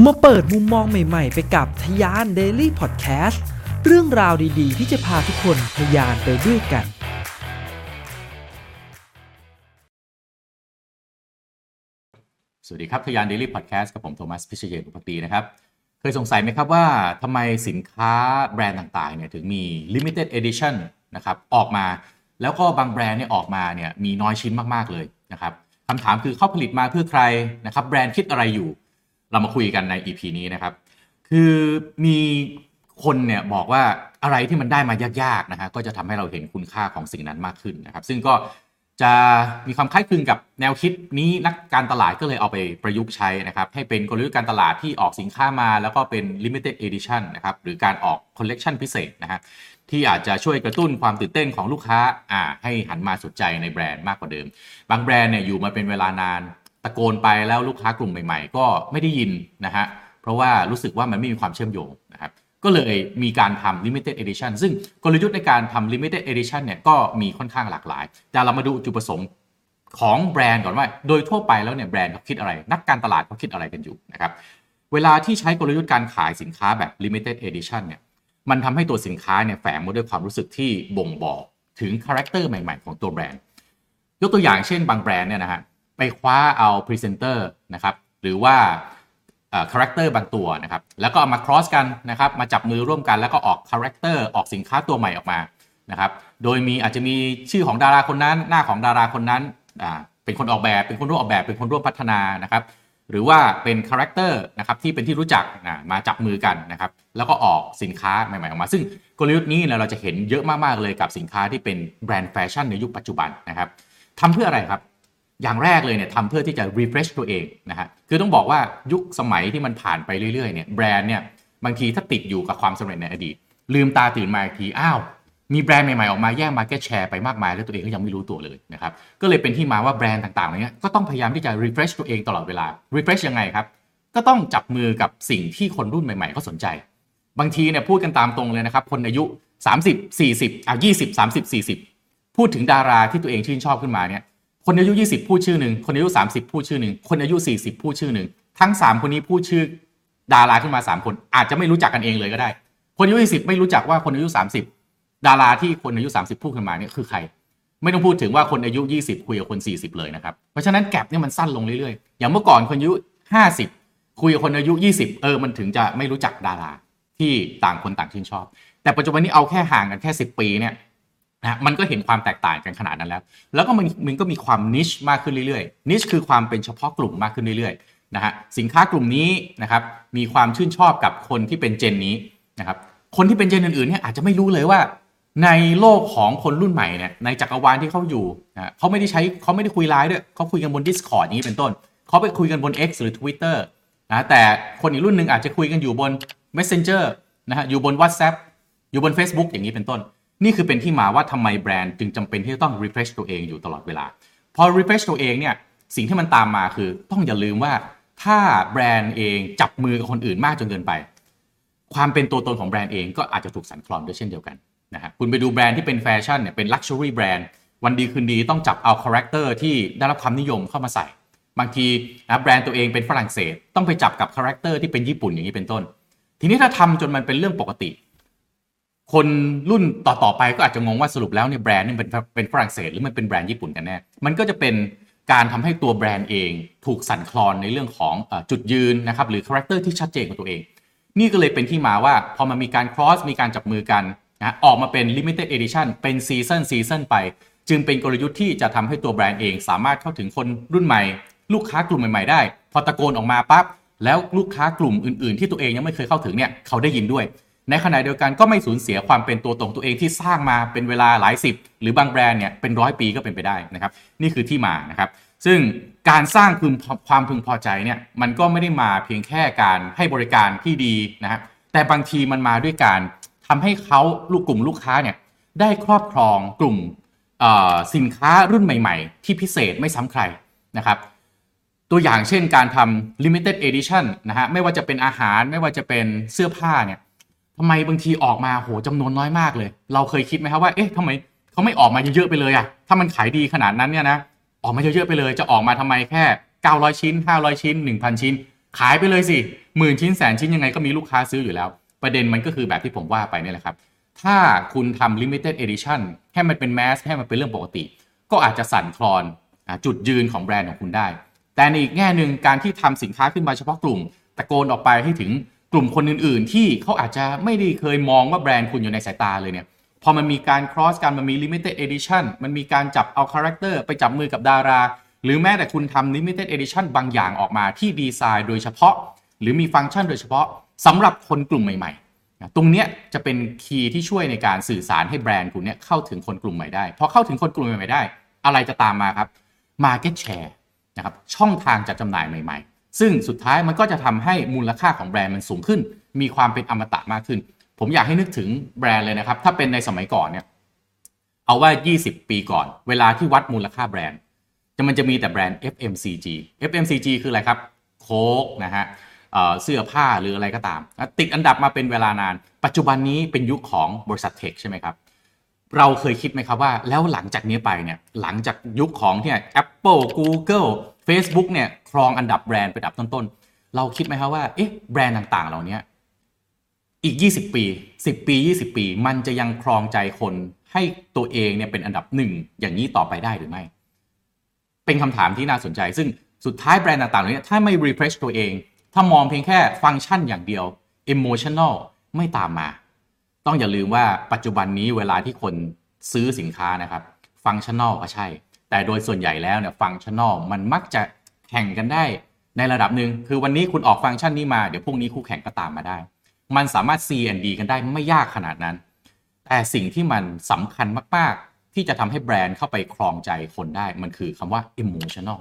มาเปิดมุมมองใหม่ๆ ไปกับทยาน Daily Podcast เรื่องราวดีๆ ที่จะพาทุกคนทยานไปด้วยกัน สวัสดีครับทยาน Daily Podcast กับผมโทมัสพิเชยตุปตีนะครับ เคยสงสัยไหมครับว่าทำไมสินค้าแบรนด์ต่างๆเนี่ยถึงมี Limited Edition นะครับออกมา แล้วก็บางแบรนด์เนี่ยออกมาเนี่ยมีน้อยชิ้นมากๆเลยนะครับคำถามคือเขาผลิตมาเพื่อใครนะครับแบรนด์คิดอะไรอยู่ เรามาคุยกันใน EP นี้นะครับ คือมีคนเนี่ยบอกว่าอะไรที่มันได้มายากๆนะฮะก็จะทำให้เราเห็นคุณค่าของสิ่งนั้นมากขึ้นนะครับ ซึ่งก็จะมีความคล้ายคลึงกับแนวคิดนี้นักการตลาดก็เลยเอาไปประยุกต์ใช้นะครับ ให้เป็นกลยุทธ์การตลาดที่ออกสินค้ามา แล้วก็เป็น limited edition นะครับหรือการออก collection พิเศษนะฮะที่อาจจะช่วยกระตุ้นความตื่นเต้นของลูกค้าอ่าให้หันมาสนใจในแบรนด์มากกว่าเดิม บางแบรนด์เนี่ยอยู่มาเป็นเวลานาน ตะโกนไปแล้วลูกค้ากลุ่มใหม่ ๆ ก็ไม่ได้ยินนะฮะเพราะว่ารู้สึกว่ามันไม่มีความเชื่อมโยงนะครับก็เลยมีการทำ limited edition ซึ่งกลยุทธ์ในการทำ limited edition เนี่ยก็มีค่อนข้างหลากหลาย แต่เรามาดูจุดประสงค์ของแบรนด์ก่อนว่า โดยทั่วไปแล้วเนี่ยแบรนด์เขาคิดอะไร นักการตลาดเขาคิดอะไรกันอยู่นะครับเวลาที่ใช้กลยุทธ์การขายสินค้าแบบ limited edition เนี่ยมันทำให้ตัวสินค้าเนี่ยแฝงมาด้วยความรู้สึกที่บ่งบอกถึง character ใหม่ ๆ ของตัวแบรนด์ ยกตัวอย่างเช่นบางแบรนด์เนี่ยนะฮะ ไปคว้าเอาพรีเซนเตอร์นะครับหรือว่า character บางตัวนะครับแล้วก็เอามา cross กันนะครับมาจับมือร่วมกันแล้วก็ออก character ออกสินค้าตัวใหม่ออกมานะครับโดยมีอาจจะมีชื่อของดาราคนนั้น หน้าของดาราคนนั้นเป็นคนออกแบบเป็นคนร่วมออกแบบเป็นคนร่วมพัฒนานะครับหรือว่าเป็น character นะครับที่เป็นที่รู้จักนะมาจับมือกันนะครับแล้วก็ออกสินค้าใหม่ๆออกมา ซึ่งกลยุทธ์นี้เนี่ยเราจะเห็นเยอะมากๆเลยกับสินค้าที่เป็นแบรนด์แฟชั่นในยุคปัจจุบันนะครับทำเพื่ออะไรครับ อย่างแรกเลยเนี่ยทำเพื่อที่จะ refresh ตัวเองนะฮะคือต้องบอกว่ายุคสมัยที่มันผ่านไปเรื่อยๆเนี่ยแบรนด์เนี่ยบางทีถ้าติดอยู่กับความสำเร็จในอดีต ลืมตาตื่นมาอีกทีอ้าวมีแบรนด์ใหม่ๆ ออกมาแย่ง market share ไปมากมาย แล้วตัวเองก็ยังไม่รู้ตัวเลยนะครับก็เลยเป็นที่มาว่าแบรนด์ต่างๆเหล่านี้ก็ต้องพยายามที่จะ refresh ตัวเองตลอดเวลา refresh ยังไงครับ ก็ต้องจับมือกับสิ่งที่คนรุ่นใหม่ๆเขาสนใจ บางทีเนี่ยพูดกันตามตรงเลยนะครับคนอายุ 30 40อะ20 30 40 พูดถึงดาราที่ตัวเองชื่นชอบขึ้นมาเนี่ย คนอายุ 20 พูดชื่อหนึ่งคนอายุ 30 พูดชื่อหนึ่งคนอายุ 40 พูดชื่อหนึ่งทั้ง 3 คนนี้พูดชื่อดาราขึ้นมา 3 คน อาจจะไม่รู้จักกันเองเลยก็ได้ คนอายุ 20 ไม่รู้จักว่าคนอายุ 30 ดาราที่คนอายุ 30 พูดขึ้นมาเนี่ยคือใคร ไม่ต้องพูดถึงว่าคนอายุ 20 คุยกับคน 40 เลยนะครับเพราะฉะนั้นแกลบเนี่ยมันสั้นลงเรื่อยๆอย่างเมื่อก่อนคนอายุ 50 คุยกับคนอายุ 20 เออมันถึงจะไม่รู้จักดาราที่ต่างคนต่างชื่นชอบ แต่ปัจจุบันนี้เอาแค่ห่างกันแค่ 10 ปีเนี่ย นะมันก็เห็นความแตกต่างกันขนาดนั้นแล้ว แล้วก็มันมันก็มีความนิชมากขึ้นเรื่อยๆ นิชคือความเป็นเฉพาะกลุ่มมากขึ้นเรื่อยๆนะฮะสินค้ากลุ่มนี้นะครับมีความชื่นชอบกับคนที่เป็นเจนนี้นะครับคนที่เป็นเจนอื่นๆเนี่ยอาจจะไม่รู้เลยว่า ในโลกของคนรุ่นใหม่เนี่ยในจักรวาลที่เขาอยู่นะเขาไม่ได้ใช้เขาไม่ได้คุยไลน์ด้วยเขาคุยกันบน Discord อย่างนี้เป็นต้นเขาไปคุยกันบน X หรือ Twitter นะแต่คนอีกรุ่นหนึ่งอาจจะคุยกันอยู่บน Messenger นะฮะอยู่บน WhatsApp อยู่บน Facebook อย่างนี้เป็นต้น นี่คือเป็นที่มาว่าทำไมแบรนด์จึงจำเป็นที่จะต้อง refresh ตัวเองอยู่ตลอดเวลา พอ refresh ตัวเองเนี่ยสิ่งที่มันตามมาคือต้องอย่าลืมว่าถ้าแบรนด์เองจับมือกับคนอื่นมากจนเกินไป ความเป็นตัวตนของแบรนด์เองก็อาจจะถูกสั่นคลอนด้วยเช่นเดียวกันนะฮะคุณไปดูแบรนด์ที่เป็นแฟชั่นเนี่ยเป็น luxury แบรนด์วันดีคืนดีต้องจับเอา character ที่ได้รับความนิยมเข้ามาใส่ บางทีนะแบรนด์ตัวเองเป็นฝรั่งเศส ต้องไปจับกับ character ที่เป็นญี่ปุ่นอย่างนี้เป็นต้น ทีนี้ถ้าทำจนมันเป็นเรื่องปกติ คนรุ่นต่อๆไปก็อาจจะงงว่าสรุปแล้วเนี่ยแบรนด์นี่เป็นเป็นฝรั่งเศสหรือมันเป็นแบรนด์ญี่ปุ่นกันแน่ มันก็จะเป็นการทำให้ตัวแบรนด์เองถูกสั่นคลอนในเรื่องของจุดยืนนะครับหรือ character ที่ชัดเจนของตัวเอง นี่ก็เลยเป็นที่มาว่าพอมันมีการ cross มีการจับมือกันนะออกมาเป็น limited edition เป็น season season ไป จึงเป็นกลยุทธ์ที่จะทำให้ตัวแบรนด์เอง สามารถเข้าถึงคนรุ่นใหม่ ลูกค้ากลุ่มใหม่ๆได้ พอตะโกนออกมาปั๊บแล้วลูกค้ากลุ่มอื่นๆ ที่ตัวเองยังไม่เคยเข้าถึงเนี่ยเขาได้ยินด้วย ในขณะเดียวกันก็ไม่สูญเสียความเป็นตัวตนตัวเองที่สร้างมาเป็นเวลาหลายสิบ หรือบางแบรนด์เนี่ยเป็นร้อยปีก็เป็นไปได้นะครับ นี่คือที่มานะครับ ซึ่งการสร้างพึงความพึงพอใจเนี่ยมันก็ไม่ได้มาเพียงแค่การให้บริการที่ดีนะครับแต่บางทีมันมาด้วยการทำให้เขาลูกกลุ่มลูกค้าเนี่ยได้ครอบครองกลุ่มสินค้ารุ่นใหม่ ๆ ที่พิเศษไม่ซ้ำใครนะครับ ตัวอย่างเช่นการทำ limited edition นะฮะไม่ว่าจะเป็นอาหารไม่ว่าจะเป็นเสื้อผ้าเนี่ย ทำไมบางทีออกมาโหจำนวนน้อยมากเลย เราเคยคิดไหมครับว่าเอ๊ะทำไมเขาไม่ออกมาเยอะๆไปเลยอะถ้ามันขายดีขนาดนั้นเนี่ยนะออกมาเยอะๆไปเลย จะออกมาทำไมแค่ 900 ชิ้น 500 ชิ้น 1,000 ชิ้น ขายไปเลยสิหมื่นชิ้นแสนชิ้นยังไงก็มีลูกค้าซื้ออยู่แล้ว ประเด็นมันก็คือแบบที่ผมว่าไปนี่แหละครับ ถ้าคุณทำ limited edition ให้มันเป็นแมสให้มันเป็นเรื่องปกติ ก็อาจจะสั่นคลอนจุดยืนของแบรนด์ของคุณได้ แต่ในอีกแง่หนึ่งการที่ทำสินค้าขึ้นมาเฉพาะกลุ่มตะโกนออกไปให้ถึง กลุ่มคนอื่นๆ ที่เขาอาจจะไม่ได้เคยมองว่าแบรนด์คุณอยู่ในสายตาเลยเนี่ยพอมันมีการ cross กันมันมี limited edition มันมีการจับเอา character ไปจับมือกับดารา หรือแม้แต่คุณทำ limited edition บางอย่างออกมาที่ดีไซน์โดยเฉพาะ หรือมีฟังก์ชันโดยเฉพาะสำหรับคนกลุ่มใหม่ๆ ตรงเนี้ยจะเป็น key ที่ช่วยในการสื่อสารให้แบรนด์คุณเนี่ยเข้าถึงคนกลุ่มใหม่ได้พอเข้าถึงคนกลุ่มใหม่ได้ อะไรจะตามมาครับ market share นะครับช่องทางจัดจำหน่ายใหม่ ๆ ซึ่งสุดท้ายมันก็จะทำให้มูลค่าของแบรนด์มันสูงขึ้น มีความเป็นอมตะมากขึ้น ผมอยากให้นึกถึงแบรนด์เลยนะครับ ถ้าเป็นในสมัยก่อนเนี่ย เอาว่า 20 ปีก่อน เวลาที่วัดมูลค่าแบรนด์ จะมันจะมีแต่แบรนด์ FMCG FMCG คืออะไรครับ โค้กนะฮะเอ่อเสื้อผ้าหรืออะไรก็ตาม ติดอันดับมาเป็นเวลานาน ปัจจุบันนี้เป็นยุคของบริษัทเทคใช่ไหมครับ เราเคยคิดไหมครับว่าแล้วหลังจากนี้ไปเนี่ยหลังจากยุคของเนี่ย Apple Google Facebook เนี่ยครองอันดับแบรนด์เป็นอันดับต้นๆ เราคิดไหมครับว่าเอ๊ะแบรนด์ต่างๆ เหล่านี้อีก 20 ปี 10 ปี 20 ปี มันจะยังครองใจคนให้ตัวเองเนี่ยเป็นอันดับหนึ่งอย่างนี้ต่อไปได้หรือไม่ เป็นคำถามที่น่าสนใจ ซึ่งสุดท้ายแบรนด์ต่างๆเหล่านี้ถ้าไม่ refresh ตัวเอง ถ้ามองเพียงแค่ฟังก์ชันอย่างเดียว emotional ไม่ตามมา ต้องอย่าลืมว่าปัจจุบันนี้เวลาที่คนซื้อสินค้านะครับฟังชั่นอลก็ใช่ แต่โดยส่วนใหญ่แล้วเนี่ยฟังชั่นอลมันมักจะแข่งกันได้ในระดับหนึ่งคือวันนี้คุณออกฟังก์ชันนี้มาเดี๋ยวพรุ่งนี้คู่แข่งก็ตามมาได้ มันสามารถ C&D กันได้ไม่ยากขนาดนั้น แต่สิ่งที่มันสำคัญมาก ๆ ที่จะทำให้แบรนด์เข้าไปครองใจคนได้ มันคือคำว่า emotional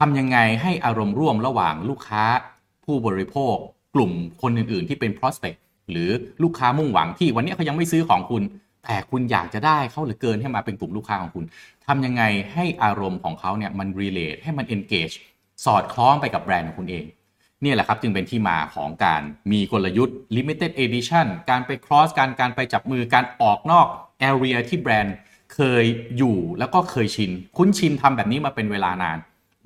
ทำยังไงให้อารมณ์ร่วมระหว่างลูกค้า ผู้บริโภค กลุ่มคนอื่น ๆ ที่เป็น prospect หรือลูกค้ามุ่งหวังที่วันนี้เขายังไม่ซื้อของคุณ แต่คุณอยากจะได้เขาเหลือเกินให้มาเป็นกลุ่มลูกค้าของคุณทำยังไงให้อารมณ์ของเขาเนี่ยมัน relate ให้มัน engage สอดคล้องไปกับแบรนด์ของคุณเองเนี่ยแหละครับจึงเป็นที่มาของการมีกลยุทธ์ limited edition การไป cross การการไปจับมือการออกนอก area ที่แบรนด์เคยอยู่แล้วก็เคยชิน คุ้นชินทำแบบนี้มาเป็นเวลานาน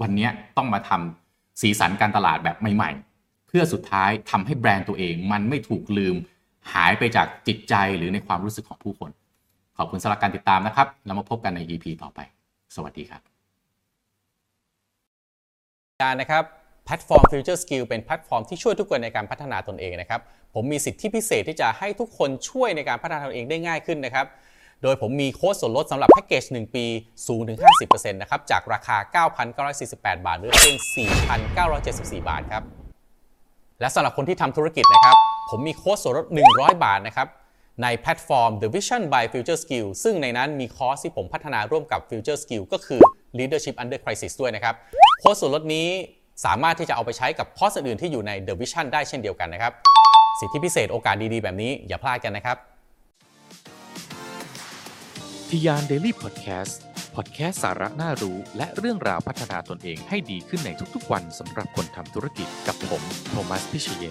วันนี้ต้องมาทำสีสันการตลาดแบบใหม่ ๆ เพื่อสุดท้ายทำให้แบรนด์ตัวเอง มันไม่ถูกลืมหายไปจากจิตใจหรือในความรู้สึกของผู้คน ขอบคุณสำหรับการติดตามนะครับ แล้วมาพบกันใน EP ต่อไป สวัสดีครับการนะครับแพลตฟอร์ม Future Skill เป็นแพลตฟอร์มที่ช่วยทุกคนในการพัฒนาตนเองนะครับ ผมมีสิทธิพิเศษที่จะให้ทุกคนช่วยในการพัฒนาตนเองได้ง่ายขึ้นนะครับ โดยผมมีโค้ดส่วนลดสำหรับแพ็กเกจ 1 ปีสูงถึง 50%นะครับ จากราคา 9,948 บาทเหรือเพียง 4,974 บาทครับ และสำหรับคนที่ทำธุรกิจนะครับ ผมมีโค้ดส่วนลด 100 บาทนะครับ ในแพลตฟอร์ม The Vision by Future Skill ซึ่งในนั้นมีคอร์สที่ผมพัฒนาร่วมกับ Future Skill ก็คือ Leadership Under Crisis ด้วยนะครับ โค้ดส่วนลดนี้สามารถที่จะเอาไปใช้กับคอร์สอื่นที่อยู่ใน The Vision ได้เช่นเดียวกันนะครับ สิทธิพิเศษโอกาสดีๆ แบบนี้อย่าพลาดกันนะครับทยานเดลี่ พอดแคสต์พอดแคสสาระน่ารู้และเรื่องราวพัฒนาตนเองให้ดีขึ้นในทุกๆวันสำหรับคนทำธุรกิจกับผม โทมัส พิเชย